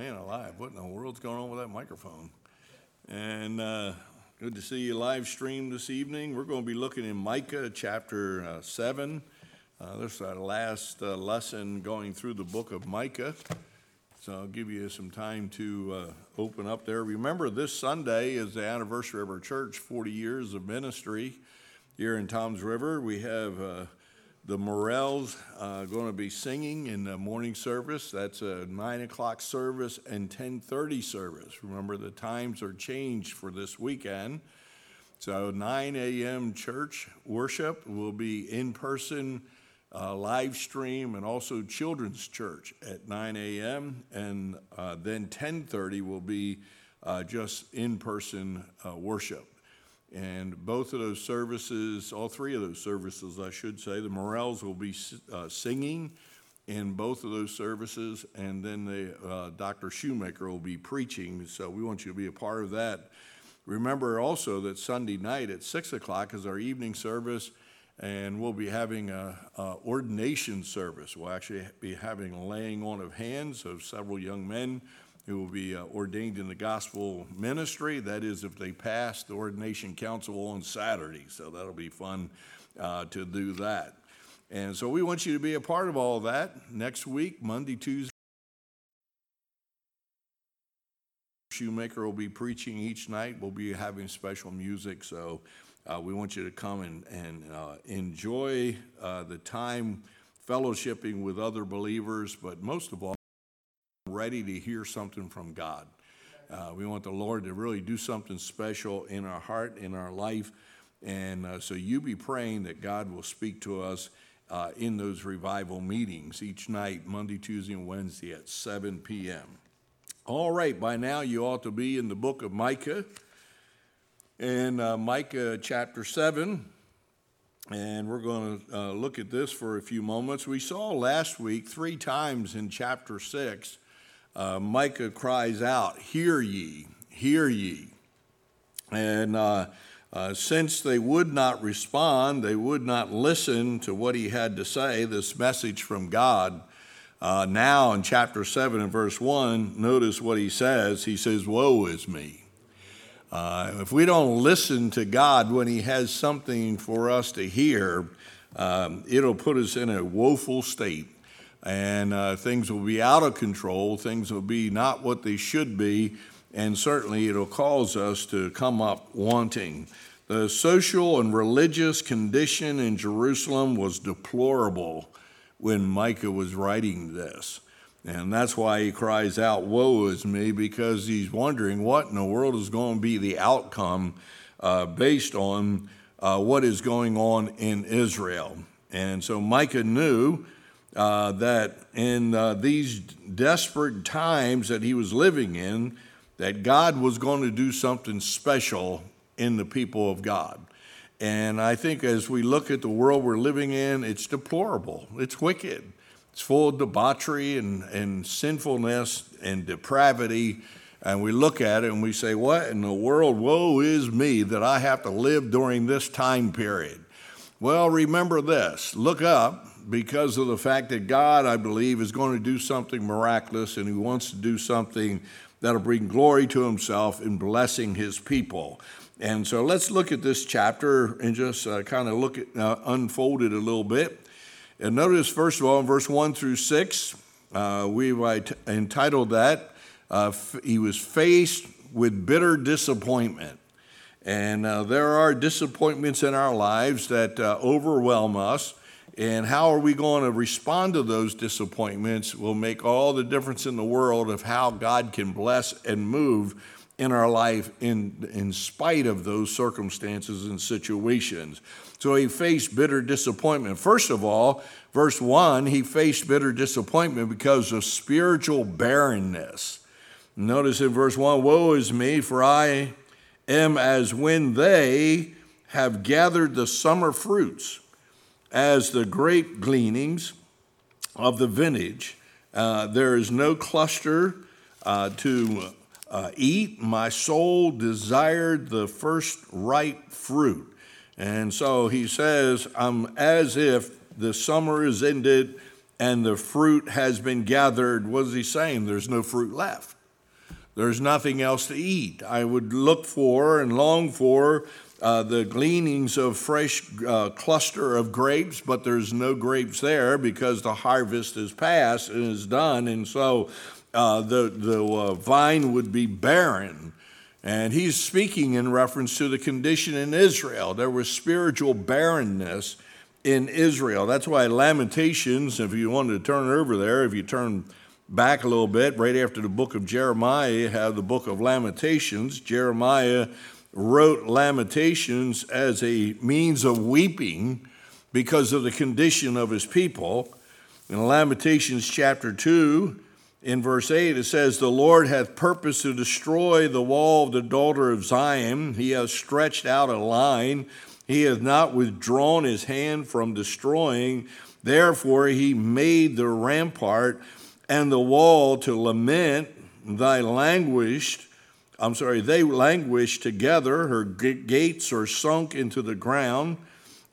Man alive, what in the world's going on with that microphone? And uh, good to see you live stream this evening. We're going to be looking in Micah chapter uh, 7. Uh, this is our last uh, lesson going through the book of Micah. So I'll give you some time to uh, open up there. Remember, this Sunday is the anniversary of our church, 40 years of ministry here in Toms River. We have uh, the Morels uh, going to be singing in the morning service. That's a nine o'clock service and ten thirty service. Remember the times are changed for this weekend. So 9 a.m. church worship will be in person, uh, live stream, and also children's church at 9 a.m. And uh, then 10:30 will be uh, just in person uh, worship. And both of those services, all three of those services, I should say, the Morels will be uh, singing in both of those services, and then the uh, Dr. Shoemaker will be preaching. So we want you to be a part of that. Remember also that Sunday night at six o'clock is our evening service, and we'll be having a, a ordination service. We'll actually be having laying on of hands of several young men who will be uh, ordained in the gospel ministry. That is, if they pass the ordination council on Saturday. So that'll be fun uh, to do that. And so we want you to be a part of all of that next week, Monday, Tuesday. Shoemaker will be preaching each night. We'll be having special music. So uh, we want you to come and, and uh, enjoy uh, the time fellowshipping with other believers, but most of all, ready to hear something from God. Uh, we want the Lord to really do something special in our heart, in our life. And uh, so you be praying that God will speak to us uh, in those revival meetings each night, Monday, Tuesday, and Wednesday at 7 p.m. All right, by now you ought to be in the book of Micah. And uh, Micah chapter 7. And we're going to uh, look at this for a few moments. We saw last week three times in chapter 6 uh, Micah cries out, Hear ye, hear ye. And uh, uh, since they would not respond, they would not listen to what he had to say, this message from God. Uh, now, in chapter 7 and verse 1, notice what he says. He says, Woe is me. Uh, if we don't listen to God when he has something for us to hear, um, it'll put us in a woeful state and uh, things will be out of control, things will be not what they should be, and certainly it'll cause us to come up wanting. The social and religious condition in Jerusalem was deplorable when Micah was writing this. And that's why he cries out, Woe is me, because he's wondering what in the world is going to be the outcome uh, based on uh, what is going on in Israel. And so Micah knew uh, that in uh, these desperate times that he was living in, that God was going to do something special in the people of God. And I think as we look at the world we're living in, it's deplorable, it's wicked, it's full of debauchery and, and sinfulness and depravity. And we look at it and we say, What in the world? Woe is me that I have to live during this time period. Well, remember this look up because of the fact that God, I believe, is going to do something miraculous and He wants to do something that'll bring glory to Himself in blessing His people. And so let's look at this chapter and just uh, kind of look at, uh, unfold it a little bit. And notice, first of all, in verse 1 through 6, uh, we've entitled that, uh, He was faced with bitter disappointment. And uh, there are disappointments in our lives that uh, overwhelm us. And how are we going to respond to those disappointments will make all the difference in the world of how God can bless and move in our life in, in spite of those circumstances and situations. So he faced bitter disappointment. First of all, verse 1, he faced bitter disappointment because of spiritual barrenness. Notice in verse 1 Woe is me, for I am as when they have gathered the summer fruits as the grape gleanings of the vintage. Uh, there is no cluster uh, to uh, eat. My soul desired the first ripe fruit. And so he says, I'm as if the summer is ended and the fruit has been gathered, what is he saying? There's no fruit left. There's nothing else to eat. I would look for and long for uh, the gleanings of fresh uh, cluster of grapes, but there's no grapes there because the harvest is past and is done, and so uh, the the uh, vine would be barren. And he's speaking in reference to the condition in Israel. There was spiritual barrenness in Israel. That's why Lamentations, if you wanted to turn over there, if you turn back a little bit, right after the book of Jeremiah, you have the book of Lamentations. Jeremiah wrote Lamentations as a means of weeping because of the condition of his people. In Lamentations chapter 2, in verse 8, it says, The Lord hath purposed to destroy the wall of the daughter of Zion. He has stretched out a line. He hath not withdrawn his hand from destroying. Therefore, he made the rampart and the wall to lament. Thy languished I'm sorry, they languish together. Her gates are sunk into the ground.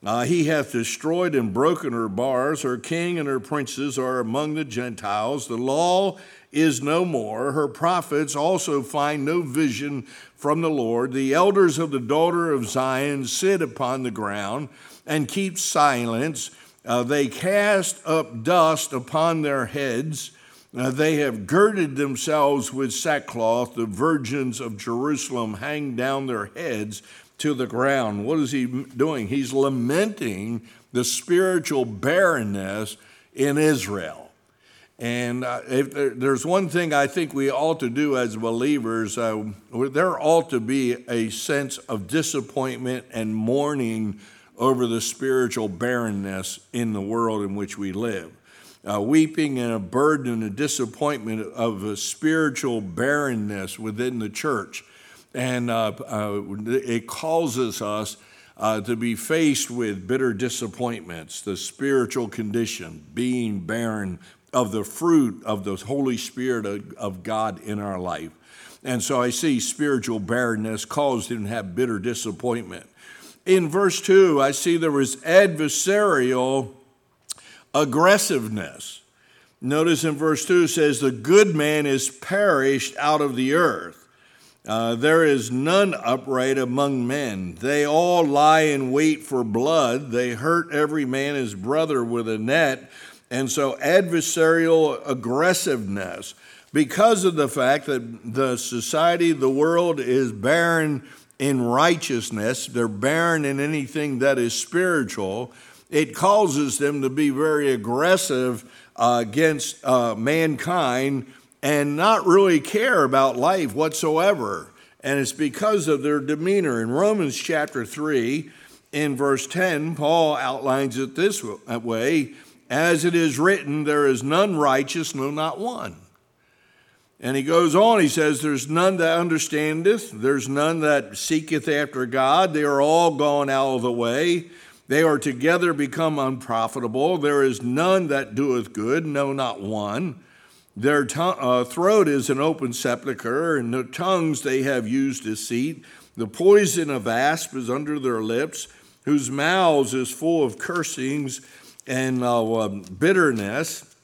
Uh, he hath destroyed and broken her bars. Her king and her princes are among the Gentiles. The law is no more. Her prophets also find no vision from the Lord. The elders of the daughter of Zion sit upon the ground and keep silence. Uh, they cast up dust upon their heads. They have girded themselves with sackcloth. The virgins of Jerusalem hang down their heads to the ground. What is he doing? He's lamenting the spiritual barrenness in Israel. And uh, there's one thing I think we ought to do as believers, uh, there ought to be a sense of disappointment and mourning over the spiritual barrenness in the world in which we live uh, weeping and a burden and a disappointment of a spiritual barrenness within the church. And uh, uh, it causes us uh, to be faced with bitter disappointments, the spiritual condition, being barren of the fruit of the Holy Spirit of, of God in our life. And so I see spiritual barrenness caused him to have bitter disappointment. In verse 2, I see there was adversarial aggressiveness. Notice in verse 2 says, The good man is perished out of the earth. Uh, there is none upright among men. They all lie in wait for blood. They hurt every man his brother with a net. And so, adversarial aggressiveness, because of the fact that the society, the world is barren in righteousness, they're barren in anything that is spiritual it causes them to be very aggressive uh, against uh, mankind and not really care about life whatsoever. And it's because of their demeanor. In Romans chapter 3, in verse 10, Paul outlines it this way As it is written, there is none righteous, no, not one. And he goes on, he says, There's none that understandeth, there's none that seeketh after God. They are all gone out of the way. They are together become unprofitable. There is none that doeth good, no, not one. Their uh, throat is an open sepulchre, and their tongues they have used deceit. The poison of asp is under their lips, whose mouths is full of cursings and uh, bitterness.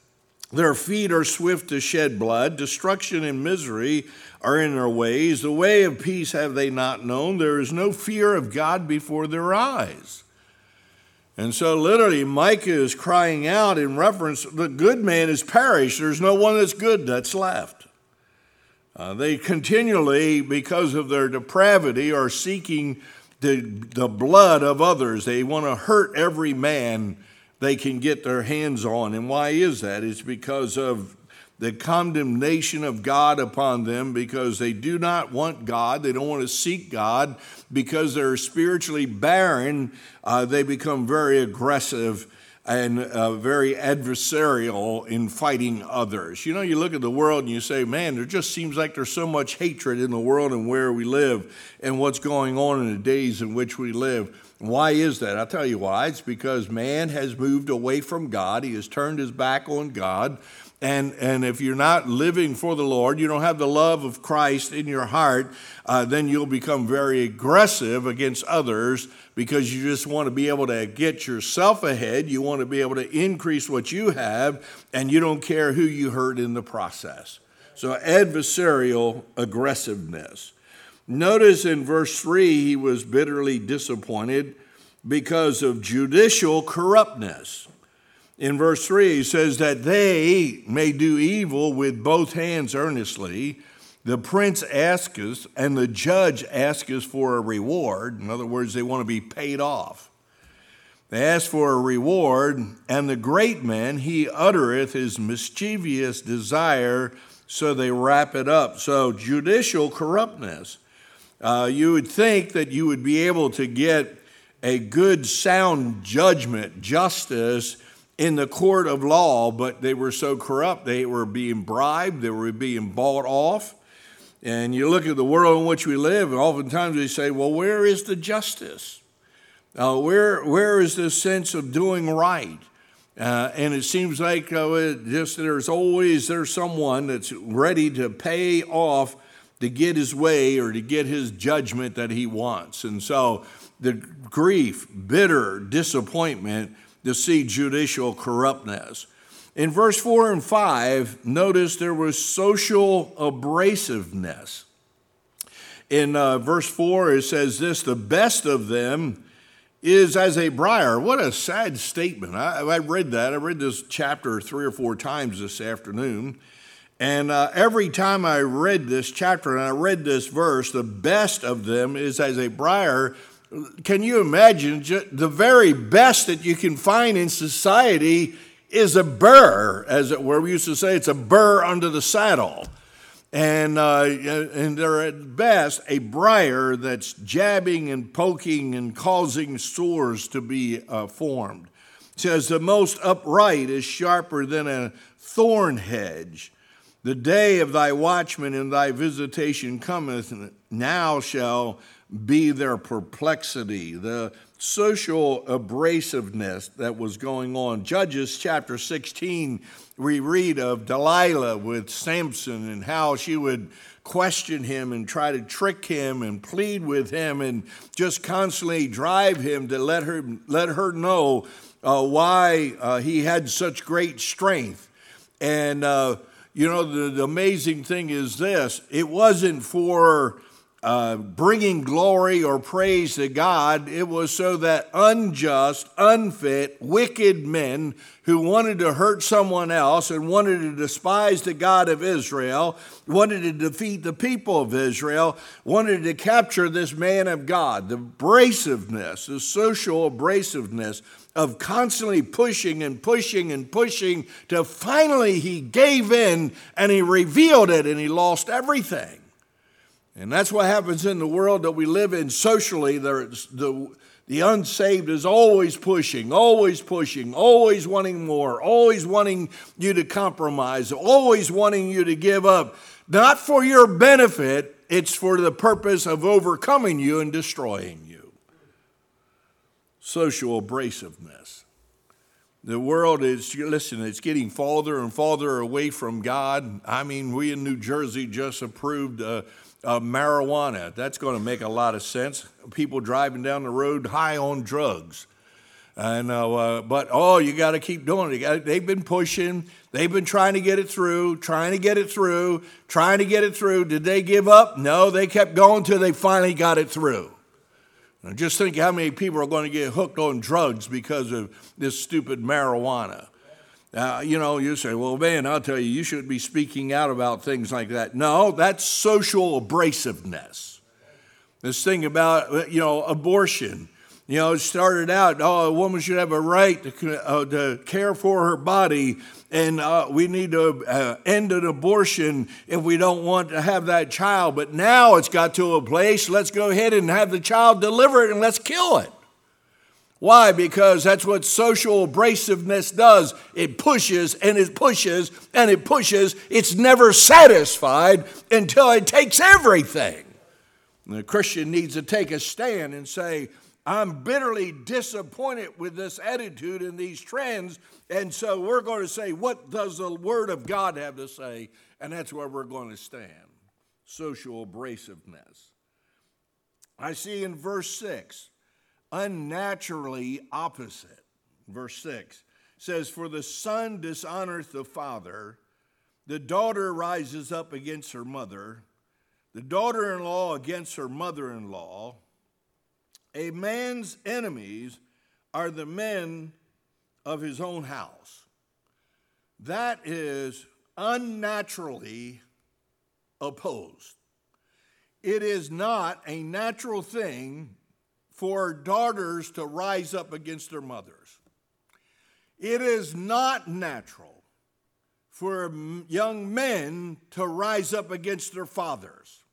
Their feet are swift to shed blood. Destruction and misery are in their ways. The way of peace have they not known. There is no fear of God before their eyes. And so, literally, Micah is crying out in reference the good man is perished. There's no one that's good that's left. Uh, they continually, because of their depravity, are seeking the, the blood of others. They want to hurt every man they can get their hands on. And why is that? It's because of the condemnation of God upon them because they do not want God. They don't want to seek God because they're spiritually barren. Uh, they become very aggressive and uh, very adversarial in fighting others. You know, you look at the world and you say, man, there just seems like there's so much hatred in the world and where we live and what's going on in the days in which we live. Why is that? I'll tell you why. It's because man has moved away from God. He has turned his back on God. And, and if you're not living for the Lord, you don't have the love of Christ in your heart, uh, then you'll become very aggressive against others because you just want to be able to get yourself ahead. You want to be able to increase what you have, and you don't care who you hurt in the process. So, adversarial aggressiveness. Notice in verse 3, he was bitterly disappointed because of judicial corruptness. In verse 3, he says that they may do evil with both hands earnestly. The prince asketh, and the judge asketh for a reward. In other words, they want to be paid off. They ask for a reward, and the great man, he uttereth his mischievous desire, so they wrap it up. So, judicial corruptness. Uh, you would think that you would be able to get a good, sound judgment, justice in the court of law, but they were so corrupt. They were being bribed, they were being bought off. And you look at the world in which we live, and oftentimes we say, well, where is the justice? Uh, where, where is this sense of doing right? Uh, and it seems like uh, it just there's always there's someone that's ready to pay off to get his way or to get his judgment that he wants. And so the grief, bitter disappointment to see judicial corruptness. In verse 4 and 5, notice there was social abrasiveness. In uh, verse 4, it says this the best of them is as a briar. What a sad statement. I, I read that. I read this chapter three or four times this afternoon. And uh, every time I read this chapter and I read this verse, the best of them is as a briar. Can you imagine the very best that you can find in society is a burr, as it were. We used to say it's a burr under the saddle. And, uh, and they're at best a briar that's jabbing and poking and causing sores to be uh, formed. It says, The most upright is sharper than a thorn hedge. The day of thy watchman and thy visitation cometh, now shall be their perplexity. The social abrasiveness that was going on. Judges chapter 16, we read of Delilah with Samson and how she would question him and try to trick him and plead with him and just constantly drive him to let her, let her know uh, why uh, he had such great strength. And, uh, you know, the, the amazing thing is this it wasn't for uh, bringing glory or praise to God. It was so that unjust, unfit, wicked men who wanted to hurt someone else and wanted to despise the God of Israel, wanted to defeat the people of Israel, wanted to capture this man of God. The abrasiveness, the social abrasiveness of constantly pushing and pushing and pushing to finally he gave in and he revealed it and he lost everything. And that's what happens in the world that we live in socially. There's the, the unsaved is always pushing, always pushing, always wanting more, always wanting you to compromise, always wanting you to give up. Not for your benefit, it's for the purpose of overcoming you and destroying you. Social abrasiveness. The world is, listen, it's getting farther and farther away from God. I mean, we in New Jersey just approved. Uh, uh, marijuana. That's going to make a lot of sense. People driving down the road high on drugs. And, uh, uh, but oh, you got to keep doing it. Gotta, they've been pushing. They've been trying to get it through, trying to get it through, trying to get it through. Did they give up? No, they kept going till they finally got it through. Now just think how many people are going to get hooked on drugs because of this stupid marijuana. Uh, you know, you say, well, man, I'll tell you, you shouldn't be speaking out about things like that. No, that's social abrasiveness. This thing about, you know, abortion. You know, it started out, oh, a woman should have a right to, uh, to care for her body, and uh, we need to uh, end an abortion if we don't want to have that child. But now it's got to a place, let's go ahead and have the child delivered and let's kill it. Why? Because that's what social abrasiveness does. It pushes and it pushes and it pushes. It's never satisfied until it takes everything. And the Christian needs to take a stand and say, I'm bitterly disappointed with this attitude and these trends. And so we're going to say, what does the Word of God have to say? And that's where we're going to stand social abrasiveness. I see in verse 6, unnaturally opposite. Verse 6 says, For the son dishonoreth the father, the daughter rises up against her mother, the daughter in law against her mother in law. A man's enemies are the men of his own house. That is unnaturally opposed. It is not a natural thing for daughters to rise up against their mothers. It is not natural for young men to rise up against their fathers.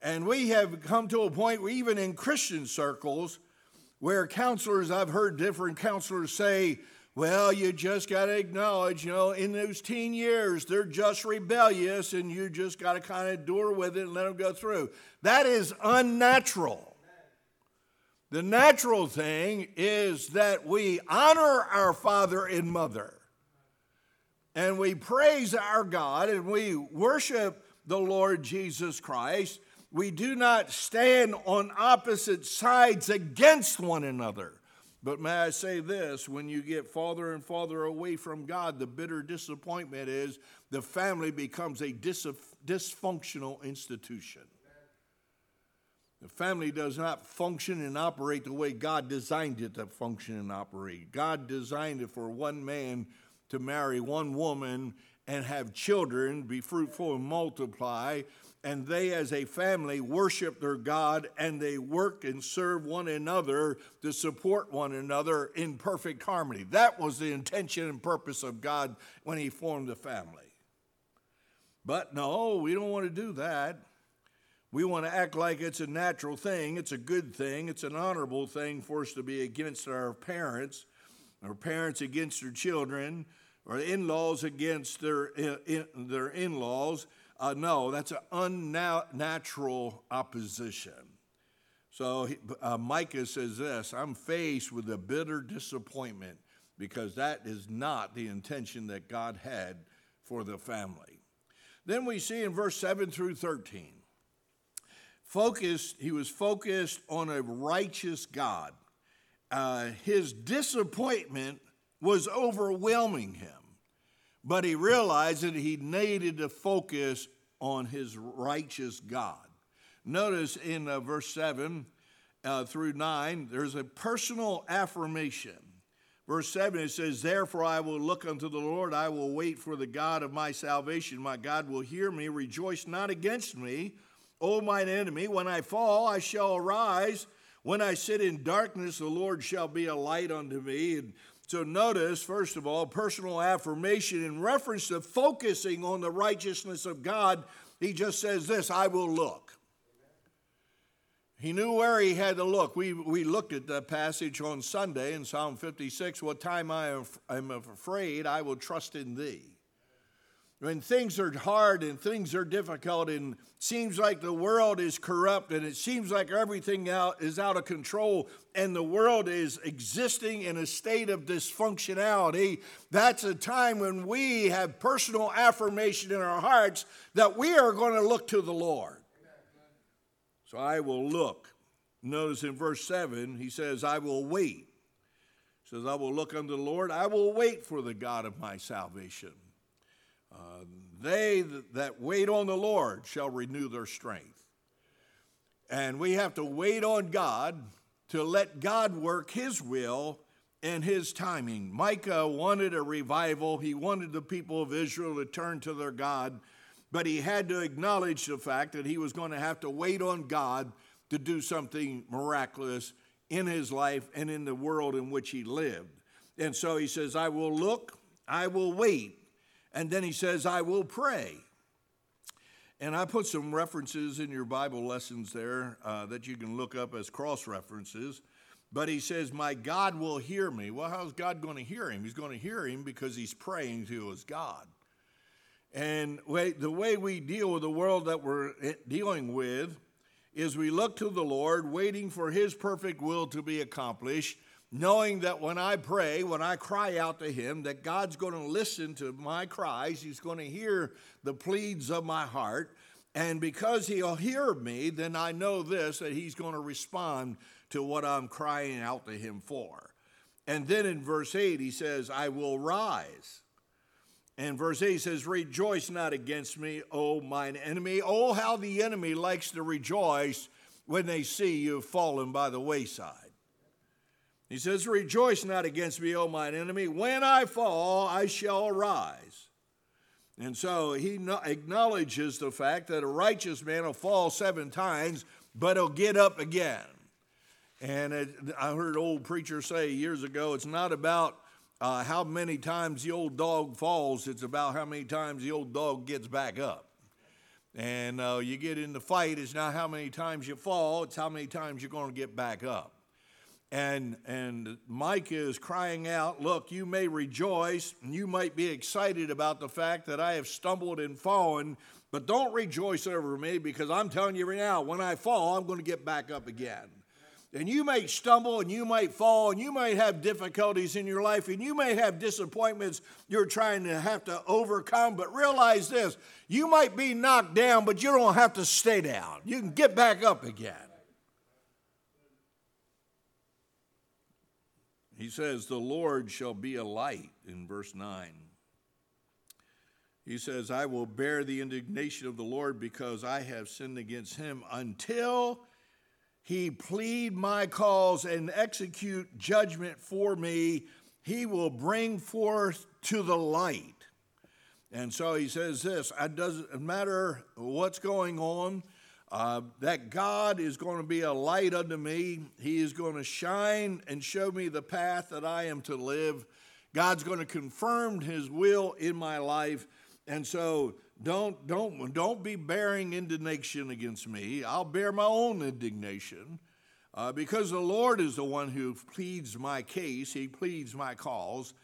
And we have come to a point where, even in Christian circles, where counselors, I've heard different counselors say, well, you just got to acknowledge, you know, in those teen years, they're just rebellious and you just got to kind of endure with it and let them go through. That is unnatural. The natural thing is that we honor our father and mother and we praise our God and we worship the Lord Jesus Christ. We do not stand on opposite sides against one another. But may I say this when you get farther and farther away from God, the bitter disappointment is the family becomes a dis- dysfunctional institution. The family does not function and operate the way God designed it to function and operate. God designed it for one man to marry one woman and have children, be fruitful and multiply and they as a family worship their God and they work and serve one another to support one another in perfect harmony. That was the intention and purpose of God when He formed the family. But no, we don't want to do that. We want to act like it's a natural thing, it's a good thing, it's an honorable thing for us to be against our parents, our parents against their children, or in laws against their, in, their in laws uh, no, that's an unnatural opposition. So uh, Micah says this I'm faced with a bitter disappointment because that is not the intention that God had for the family. Then we see in verse 7 through 13, focused, he was focused on a righteous God. Uh, his disappointment was overwhelming him. But he realized that he needed to focus on his righteous God. Notice in uh, verse 7 uh, through 9, there's a personal affirmation. Verse 7, it says, Therefore I will look unto the Lord, I will wait for the God of my salvation. My God will hear me, rejoice not against me, O mine enemy. When I fall, I shall arise. When I sit in darkness, the Lord shall be a light unto me. And so notice, first of all, personal affirmation in reference to focusing on the righteousness of God. He just says this I will look. He knew where he had to look. We, we looked at the passage on Sunday in Psalm 56 What time I am afraid, I will trust in thee when things are hard and things are difficult and seems like the world is corrupt and it seems like everything out is out of control and the world is existing in a state of dysfunctionality that's a time when we have personal affirmation in our hearts that we are going to look to the lord. So i will look. Notice in verse 7 he says i will wait. He says i will look unto the lord. I will wait for the god of my salvation uh, they that wait on the Lord shall renew their strength. And we have to wait on God to let God work His will and His timing. Micah wanted a revival, he wanted the people of Israel to turn to their God, but he had to acknowledge the fact that he was going to have to wait on God to do something miraculous in his life and in the world in which he lived. And so he says, I will look, I will wait and then he says, I will pray. And I put some references in your Bible lessons there uh, that you can look up as cross references. But he says, My God will hear me. Well, how's God going to hear him? He's going to hear him because he's praying to his God. And the way we deal with the world that we're dealing with is we look to the Lord, waiting for His perfect will to be accomplished, knowing that when I pray, when I cry out to Him, that God's going to listen to my cries. He's going to hear the pleads of my heart. And because He'll hear me, then I know this that He's going to respond to what I'm crying out to Him for. And then in verse 8, He says, I will rise. And verse 8 says, Rejoice not against me, O mine enemy. Oh, how the enemy likes to rejoice when they see you've fallen by the wayside. He says, Rejoice not against me, O mine enemy. When I fall, I shall arise. And so he acknowledges the fact that a righteous man will fall seven times, but he'll get up again. And it, I heard an old preacher say years ago, it's not about uh, how many times the old dog falls, it's about how many times the old dog gets back up. And uh, you get in the fight, it's not how many times you fall, it's how many times you're going to get back up. And, and Micah is crying out, Look, you may rejoice and you might be excited about the fact that I have stumbled and fallen, but don't rejoice over me because I'm telling you right now, when I fall, I'm going to get back up again. And you may stumble and you might fall and you might have difficulties in your life and you may have disappointments you're trying to have to overcome. But realize this you might be knocked down, but you don't have to stay down. You can get back up again. He says, The Lord shall be a light in verse 9. He says, I will bear the indignation of the Lord because I have sinned against him until he plead my cause and execute judgment for me. He will bring forth to the light. And so he says this it doesn't matter what's going on, uh, that God is going to be a light unto me. He is going to shine and show me the path that I am to live. God's going to confirm his will in my life. And so don't, don't, don't be bearing indignation against me. I'll bear my own indignation uh, because the Lord is the one who pleads my case, He pleads my cause,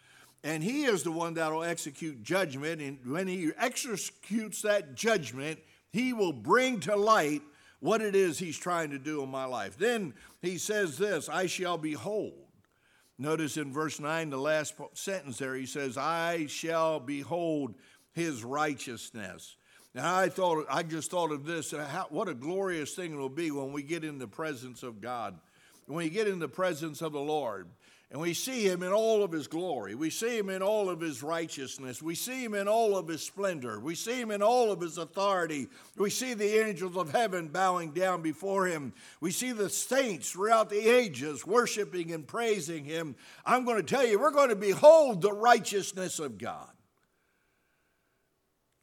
and He is the one that will execute judgment. And when He executes that judgment, He will bring to light what it is He's trying to do in my life. Then He says this I shall behold. Notice in verse 9, the last sentence there, He says, I shall behold his righteousness. Now I thought I just thought of this. How, what a glorious thing it will be when we get in the presence of God, when we get in the presence of the Lord, and we see Him in all of His glory. We see Him in all of His righteousness. We see Him in all of His splendor. We see Him in all of His authority. We see the angels of heaven bowing down before Him. We see the saints throughout the ages worshiping and praising Him. I'm going to tell you, we're going to behold the righteousness of God.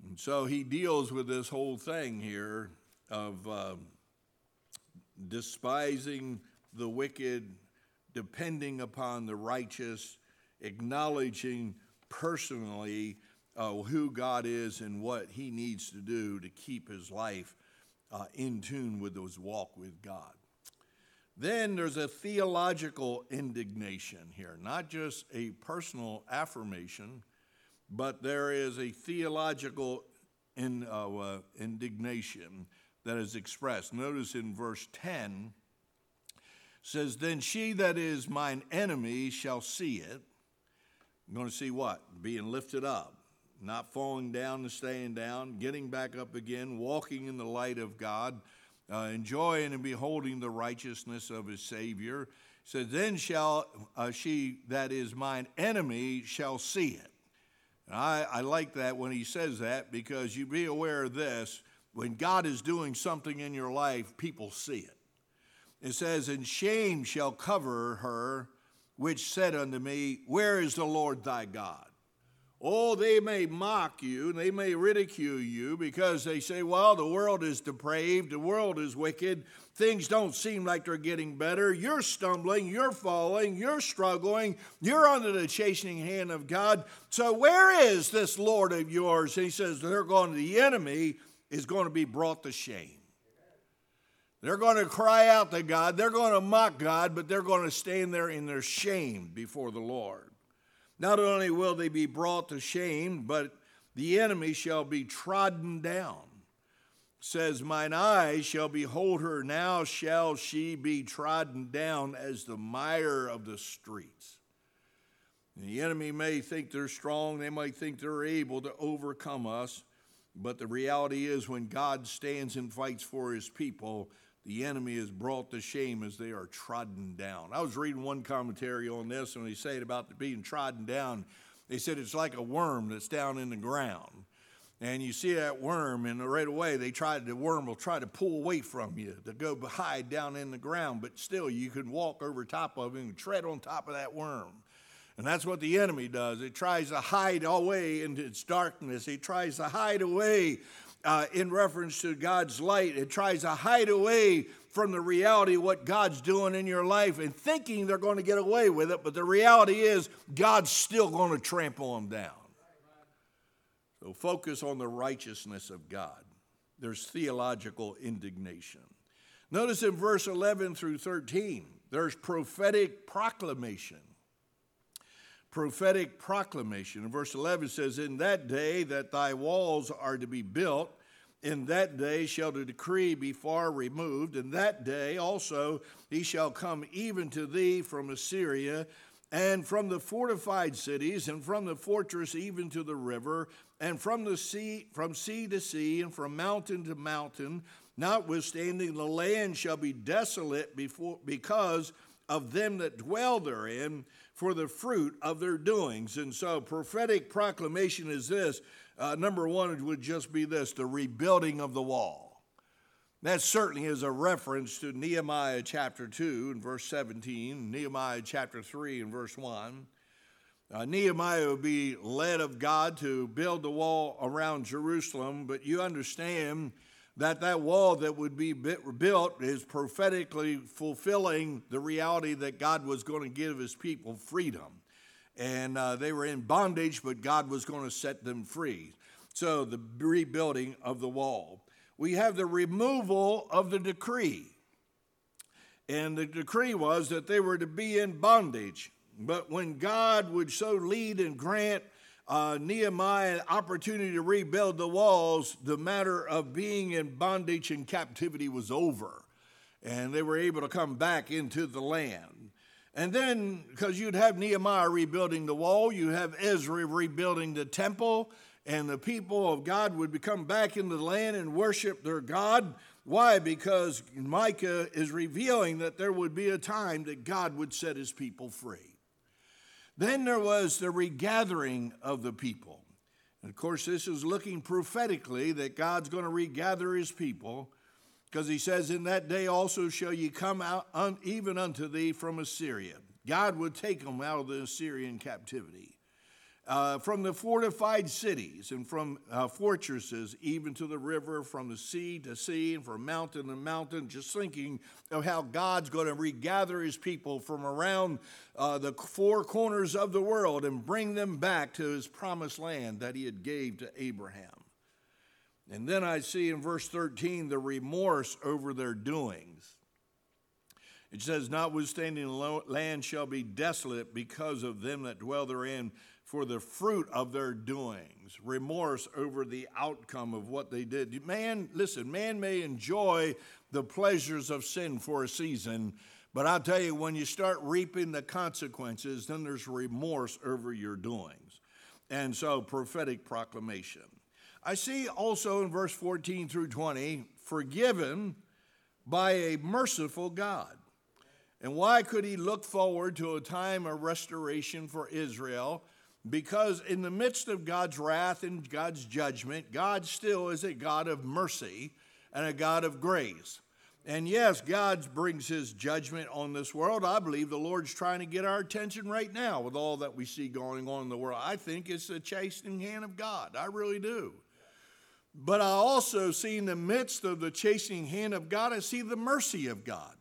And so he deals with this whole thing here of uh, despising the wicked, depending upon the righteous, acknowledging personally uh, who God is and what he needs to do to keep his life uh, in tune with his walk with God. Then there's a theological indignation here, not just a personal affirmation, but there is a theological in, uh, indignation that is expressed. Notice in verse 10 says, Then she that is mine enemy shall see it. I'm going to see what? Being lifted up, not falling down and staying down, getting back up again, walking in the light of God, uh, enjoying and beholding the righteousness of his Savior. says, Then shall uh, she that is mine enemy shall see it. I, I like that when he says that because you be aware of this when God is doing something in your life, people see it. It says, And shame shall cover her, which said unto me, Where is the Lord thy God? Oh, they may mock you, they may ridicule you because they say, well, the world is depraved, the world is wicked, things don't seem like they're getting better. You're stumbling, you're falling, you're struggling, you're under the chastening hand of God. So, where is this Lord of yours? And he says, they're going, the enemy is going to be brought to shame. They're going to cry out to God, they're going to mock God, but they're going to stand there in their shame before the Lord. Not only will they be brought to shame, but the enemy shall be trodden down. says, Mine eyes shall behold her, now shall she be trodden down as the mire of the streets. And the enemy may think they're strong, they might think they're able to overcome us, but the reality is when God stands and fights for his people, the enemy is brought to shame as they are trodden down. I was reading one commentary on this, and they say it about being trodden down. They said it's like a worm that's down in the ground and you see that worm, and right away they try the worm will try to pull away from you to go hide down in the ground, but still you can walk over top of him and tread on top of that worm. And that's what the enemy does. It tries to hide away into its darkness. It tries to hide away uh, in reference to God's light. It tries to hide away from the reality what God's doing in your life and thinking they're going to get away with it. But the reality is, God's still going to trample them down. So focus on the righteousness of God. There's theological indignation. Notice in verse 11 through 13, there's prophetic proclamation. Prophetic proclamation. Verse 11 says, In that day that thy walls are to be built, in that day shall the decree be far removed. In that day also he shall come even to thee from Assyria, and from the fortified cities, and from the fortress even to the river, and from the sea, from sea to sea, and from mountain to mountain, notwithstanding the land shall be desolate before, because of them that dwell therein, for the fruit of their doings. And so, prophetic proclamation is this. Uh, number one would just be this the rebuilding of the wall. That certainly is a reference to Nehemiah chapter 2 and verse 17, Nehemiah chapter 3 and verse 1. Uh, Nehemiah would be led of God to build the wall around Jerusalem, but you understand that that wall that would be built is prophetically fulfilling the reality that God was going to give his people freedom. And uh, they were in bondage, but God was going to set them free. So, the rebuilding of the wall. We have the removal of the decree. And the decree was that they were to be in bondage. But when God would so lead and grant uh, Nehemiah an opportunity to rebuild the walls, the matter of being in bondage and captivity was over. And they were able to come back into the land. And then, because you'd have Nehemiah rebuilding the wall, you have Ezra rebuilding the temple, and the people of God would come back into the land and worship their God. Why? Because Micah is revealing that there would be a time that God would set his people free. Then there was the regathering of the people. And of course, this is looking prophetically that God's going to regather his people because he says, In that day also shall ye come out un- even unto thee from Assyria. God would take them out of the Assyrian captivity uh, from the fortified cities and from uh, fortresses, even to the river, from the sea to sea, and from mountain to mountain, just thinking of how God's going to regather his people from around uh, the four corners of the world and bring them back to his promised land that he had gave to Abraham. And then I see in verse 13 the remorse over their doings. It says, Notwithstanding, the land shall be desolate because of them that dwell therein for the fruit of their doings, remorse over the outcome of what they did. Man, listen, man may enjoy the pleasures of sin for a season, but I'll tell you, when you start reaping the consequences, then there's remorse over your doings. And so, prophetic proclamation. I see also in verse 14 through 20, forgiven by a merciful God. And why could he look forward to a time of restoration for Israel? Because in the midst of God's wrath and God's judgment, God still is a God of mercy and a God of grace. And yes, God brings his judgment on this world. I believe the Lord's trying to get our attention right now with all that we see going on in the world. I think it's the chastening hand of God. I really do. But I also see in the midst of the chastening hand of God, I see the mercy of God.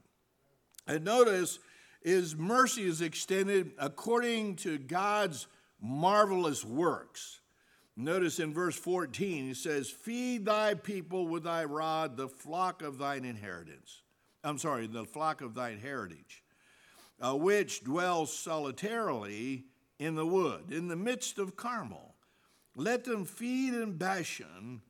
And notice, his mercy is extended according to God's marvelous works. Notice in verse 14, he says, Feed thy people with thy rod, the flock of thine inheritance. I'm sorry, the flock of thine heritage, uh, which dwells solitarily in the wood, in the midst of Carmel. Let them feed in Bashan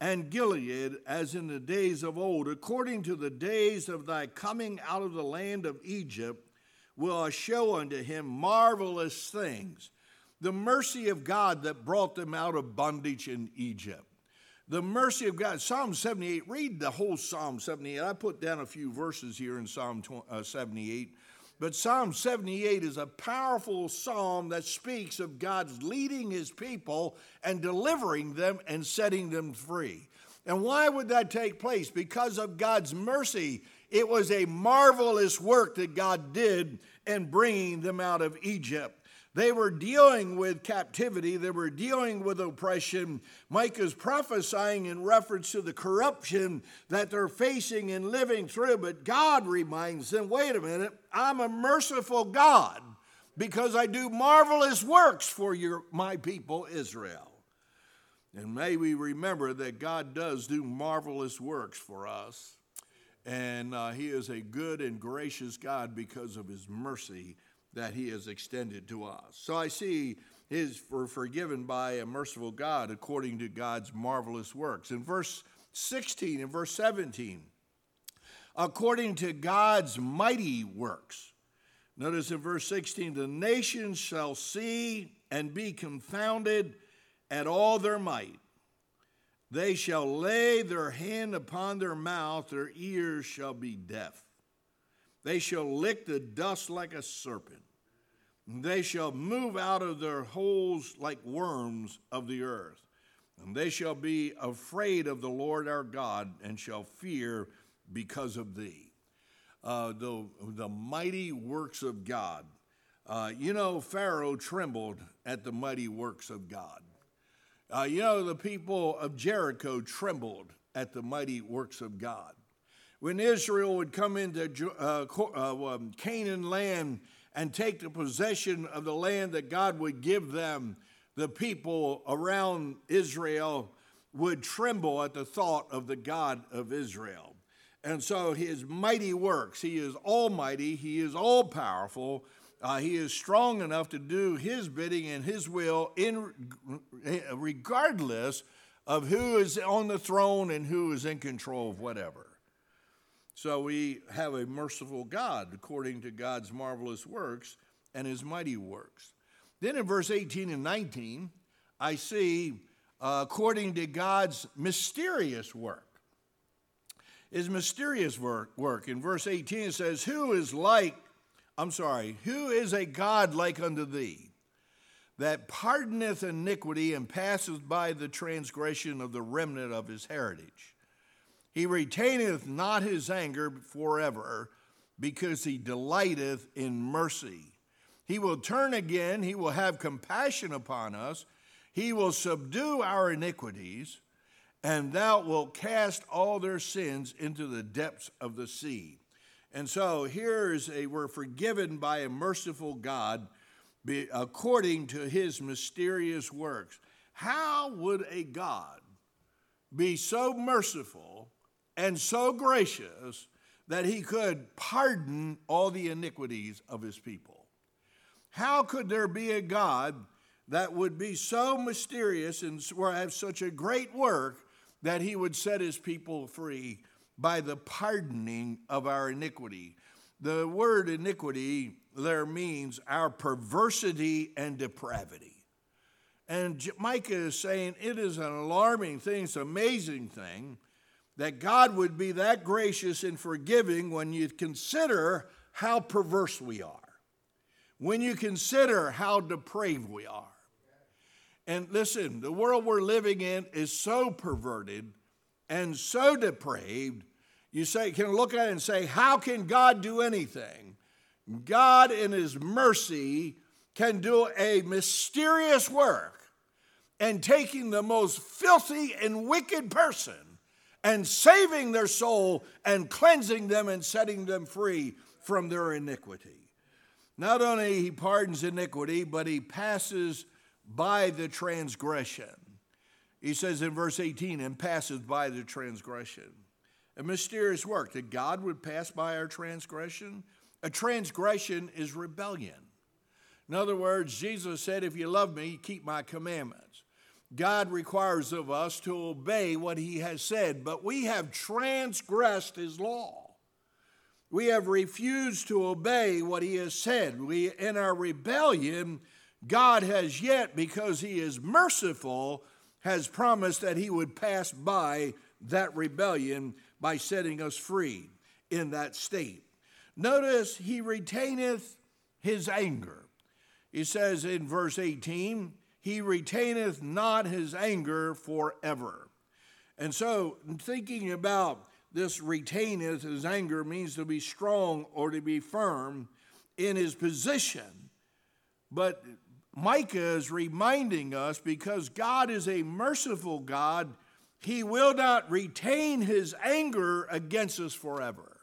and Gilead as in the days of old, according to the days of thy coming out of the land of Egypt, will I show unto him marvelous things. The mercy of God that brought them out of bondage in Egypt. The mercy of God. Psalm 78, read the whole Psalm 78. I put down a few verses here in Psalm uh, 78. But Psalm 78 is a powerful psalm that speaks of God's leading his people and delivering them and setting them free. And why would that take place? Because of God's mercy. It was a marvelous work that God did in bringing them out of Egypt. They were dealing with captivity, they were dealing with oppression. Micah's prophesying in reference to the corruption that they're facing and living through. But God reminds them wait a minute, I'm a merciful God because I do marvelous works for your, my people Israel. And may we remember that God does do marvelous works for us. And uh, He is a good and gracious God because of His mercy that he has extended to us. So I see is for forgiven by a merciful God according to God's marvelous works. In verse 16 and verse 17, according to God's mighty works. Notice in verse 16, the nations shall see and be confounded at all their might. They shall lay their hand upon their mouth, their ears shall be deaf. They shall lick the dust like a serpent. They shall move out of their holes like worms of the earth. And they shall be afraid of the Lord our God and shall fear because of thee. Uh, the, the mighty works of God. Uh, you know, Pharaoh trembled at the mighty works of God. Uh, you know, the people of Jericho trembled at the mighty works of God. When Israel would come into uh, uh, um, Canaan land and take the possession of the land that God would give them, the people around Israel would tremble at the thought of the God of Israel. And so his mighty works, he is almighty, he is all powerful, uh, he is strong enough to do his bidding and his will in regardless of who is on the throne and who is in control of whatever. So we have a merciful God according to God's marvelous works and his mighty works. Then in verse 18 and 19, I see uh, according to God's mysterious work. His mysterious work, work. In verse 18, it says, Who is like, I'm sorry, who is a God like unto thee, that pardoneth iniquity and passeth by the transgression of the remnant of his heritage? He retaineth not his anger forever, because he delighteth in mercy. He will turn again, he will have compassion upon us, he will subdue our iniquities, and thou wilt cast all their sins into the depths of the sea. And so here's a we're forgiven by a merciful God according to his mysterious works. How would a God be so merciful and so gracious that he could pardon all the iniquities of his people. How could there be a God that would be so mysterious and have such a great work that he would set his people free by the pardoning of our iniquity? The word iniquity there means our perversity and depravity. And Micah is saying it is an alarming thing, it's an amazing thing that God would be that gracious and forgiving when you consider how perverse we are, when you consider how depraved we are. And listen, the world we're living in is so perverted and so depraved. You say, can look at it and say, how can God do anything? God, in His mercy, can do a mysterious work and taking the most filthy and wicked person and saving their soul and cleansing them and setting them free from their iniquity. Not only he pardons iniquity, but he passes by the transgression. He says in verse 18, and passes by the transgression. A mysterious work that God would pass by our transgression. A transgression is rebellion. In other words, Jesus said, If you love me, keep my commandments. God requires of us to obey what He has said, but we have transgressed His law. We have refused to obey what He has said. We, in our rebellion, God has yet, because He is merciful, has promised that He would pass by that rebellion by setting us free in that state. Notice He retaineth His anger. He says in verse 18, he retaineth not his anger forever. And so, thinking about this retaineth his anger means to be strong or to be firm in his position. But Micah is reminding us because God is a merciful God, he will not retain his anger against us forever.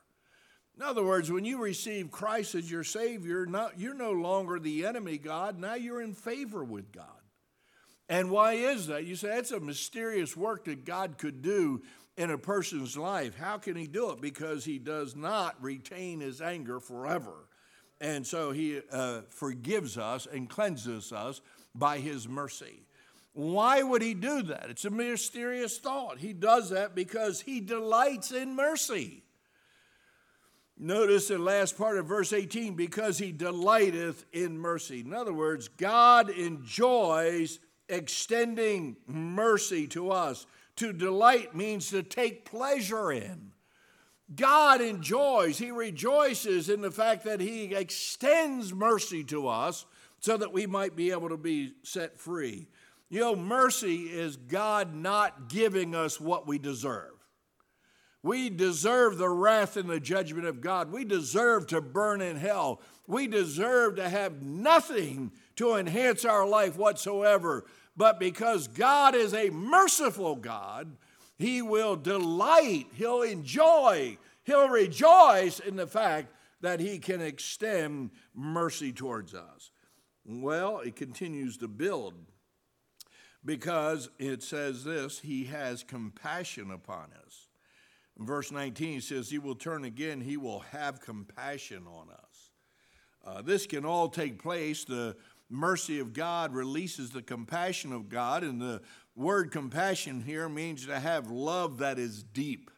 In other words, when you receive Christ as your Savior, you're no longer the enemy God, now you're in favor with God. And why is that? You say that's a mysterious work that God could do in a person's life. How can he do it? Because he does not retain his anger forever. And so he uh, forgives us and cleanses us by his mercy. Why would he do that? It's a mysterious thought. He does that because he delights in mercy. Notice the last part of verse 18 because he delighteth in mercy. In other words, God enjoys extending mercy to us. To delight means to take pleasure in. God enjoys, He rejoices in the fact that He extends mercy to us so that we might be able to be set free. You know, mercy is God not giving us what we deserve. We deserve the wrath and the judgment of God. We deserve to burn in hell. We deserve to have nothing to enhance our life whatsoever but because God is a merciful God, He will delight, He'll enjoy, He'll rejoice in the fact that He can extend mercy towards us. Well, it continues to build because it says this He has compassion upon us. In verse 19, he says, He will turn again, He will have compassion on us. Uh, this can all take place. The mercy of God releases the compassion of God, and the word compassion here means to have love that is deep,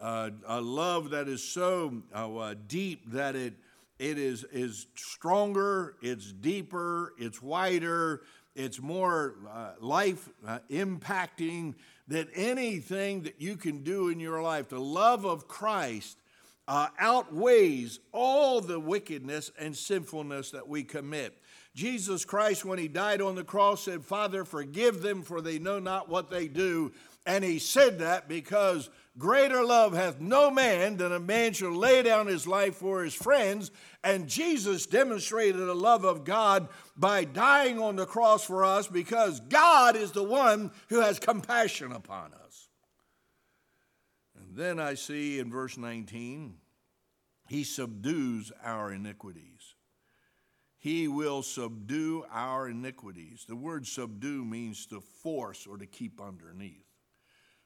uh, a love that is so uh, deep that it it is is stronger, it's deeper, it's wider, it's more uh, life uh, impacting than anything that you can do in your life. The love of Christ uh, outweighs all the wickedness and sinfulness that we commit. Jesus Christ, when he died on the cross, said, Father, forgive them, for they know not what they do. And he said that because greater love hath no man than a man shall lay down his life for his friends. And Jesus demonstrated the love of God by dying on the cross for us because God is the one who has compassion upon us. And then I see in verse 19, he subdues our iniquities. He will subdue our iniquities. The word subdue means to force or to keep underneath.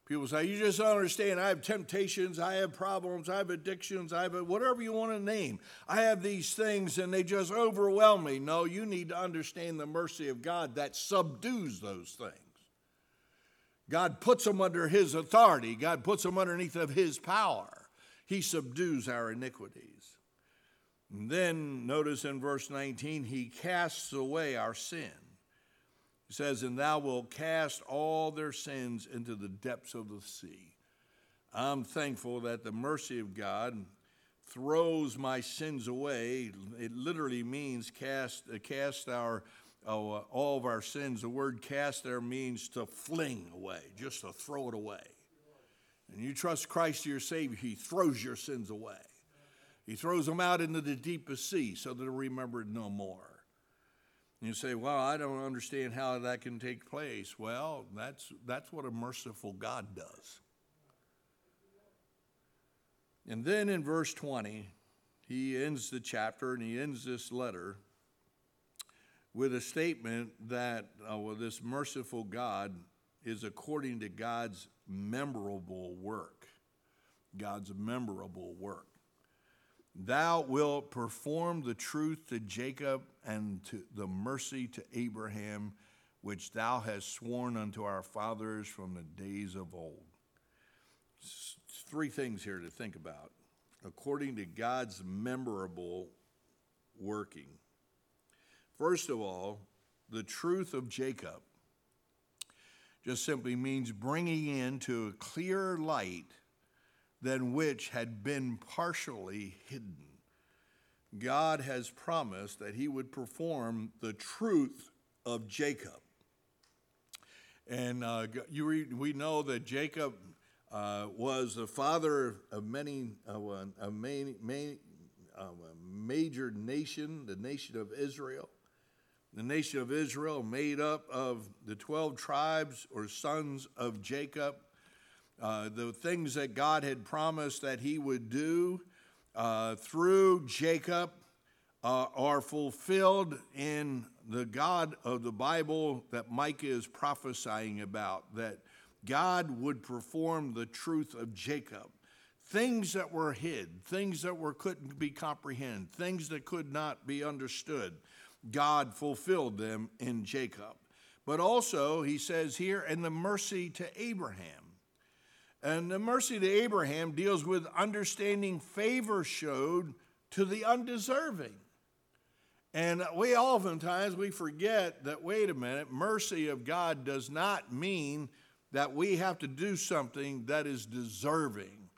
People say, You just don't understand. I have temptations, I have problems, I have addictions, I have whatever you want to name. I have these things and they just overwhelm me. No, you need to understand the mercy of God that subdues those things. God puts them under His authority, God puts them underneath of His power. He subdues our iniquities. And then notice in verse 19, he casts away our sin. He says, And thou wilt cast all their sins into the depths of the sea. I'm thankful that the mercy of God throws my sins away. It literally means cast, uh, cast our, uh, all of our sins. The word cast there means to fling away, just to throw it away. And you trust Christ your Savior, He throws your sins away. He throws them out into the deepest sea so that they're remembered no more. You say, well, I don't understand how that can take place. Well, that's, that's what a merciful God does. And then in verse 20, he ends the chapter and he ends this letter with a statement that uh, well, this merciful God is according to God's memorable work. God's memorable work. Thou wilt perform the truth to Jacob and to the mercy to Abraham which thou hast sworn unto our fathers from the days of old. Three things here to think about according to God's memorable working. First of all, the truth of Jacob just simply means bringing into a clear light than which had been partially hidden. God has promised that he would perform the truth of Jacob. And uh, you we know that Jacob uh, was the father of many, uh, a, uh, a major nation, the nation of Israel. The nation of Israel, made up of the 12 tribes or sons of Jacob. Uh, the things that God had promised that he would do uh, through Jacob uh, are fulfilled in the God of the Bible that Micah is prophesying about, that God would perform the truth of Jacob. Things that were hid, things that were couldn't be comprehended, things that could not be understood, God fulfilled them in Jacob. But also, he says here, and the mercy to Abraham. And the mercy to Abraham deals with understanding favor showed to the undeserving. And we oftentimes we forget that wait a minute, mercy of God does not mean that we have to do something that is deserving.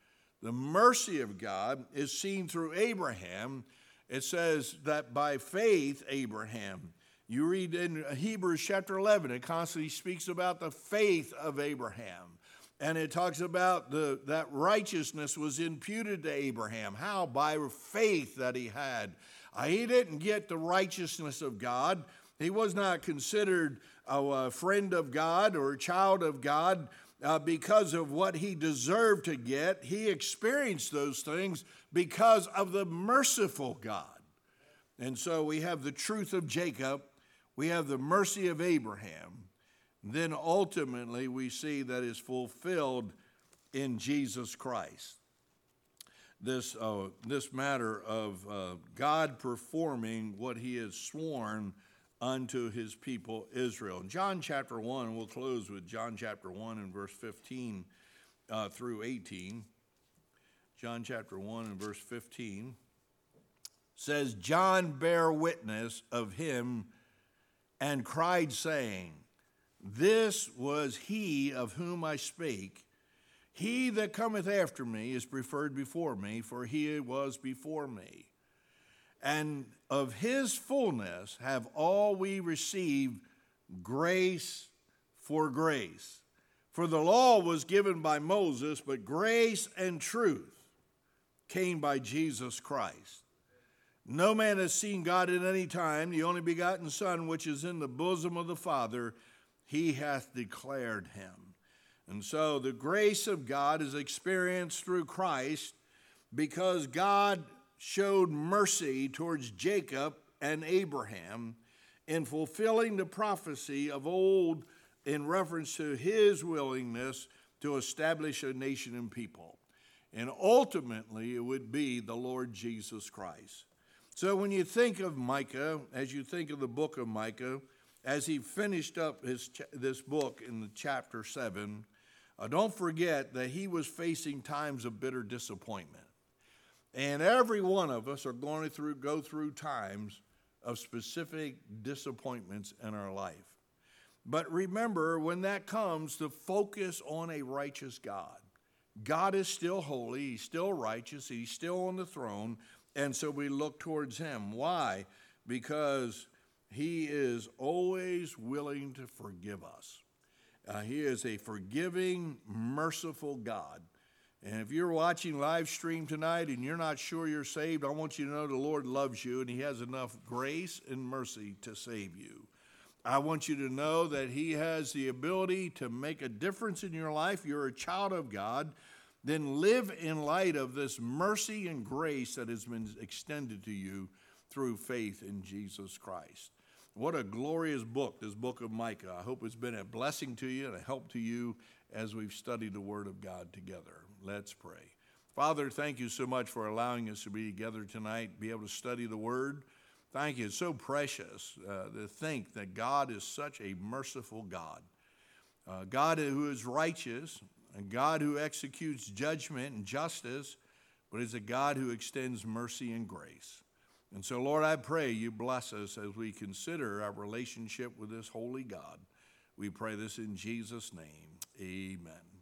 The mercy of God is seen through Abraham. It says that by faith Abraham. You read in Hebrews chapter 11, it constantly speaks about the faith of Abraham. And it talks about the, that righteousness was imputed to Abraham. How? By faith that he had. Uh, he didn't get the righteousness of God. He was not considered a friend of God or a child of God uh, because of what he deserved to get. He experienced those things because of the merciful God. And so we have the truth of Jacob, we have the mercy of Abraham. Then ultimately we see that is fulfilled in Jesus Christ this, uh, this matter of uh, God performing what he has sworn unto his people Israel. John chapter 1, we'll close with John chapter 1 and verse 15 uh, through 18. John chapter 1 and verse 15 says, John bare witness of him and cried, saying, This was he of whom I spake. He that cometh after me is preferred before me, for he was before me. And of his fullness have all we received grace for grace. For the law was given by Moses, but grace and truth came by Jesus Christ. No man has seen God at any time, the only begotten Son, which is in the bosom of the Father, he hath declared him. And so the grace of God is experienced through Christ because God showed mercy towards Jacob and Abraham in fulfilling the prophecy of old in reference to his willingness to establish a nation and people. And ultimately, it would be the Lord Jesus Christ. So when you think of Micah, as you think of the book of Micah, as he finished up his, this book in the chapter 7, uh, don't forget that he was facing times of bitter disappointment. And every one of us are going through, go through times of specific disappointments in our life. But remember, when that comes, to focus on a righteous God. God is still holy, He's still righteous, He's still on the throne, and so we look towards Him. Why? Because He is always willing to forgive us. Uh, he is a forgiving, merciful God. And if you're watching live stream tonight and you're not sure you're saved, I want you to know the Lord loves you and He has enough grace and mercy to save you. I want you to know that He has the ability to make a difference in your life. You're a child of God. Then live in light of this mercy and grace that has been extended to you through faith in Jesus Christ. What a glorious book, this book of Micah. I hope it's been a blessing to you and a help to you as we've studied the Word of God together. Let's pray. Father, thank you so much for allowing us to be together tonight, be able to study the Word. Thank you. It's so precious uh, to think that God is such a merciful God. Uh, God who is righteous, a God who executes judgment and justice, but is a God who extends mercy and grace. And so, Lord, I pray you bless us as we consider our relationship with this holy God. We pray this in Jesus' name. Amen.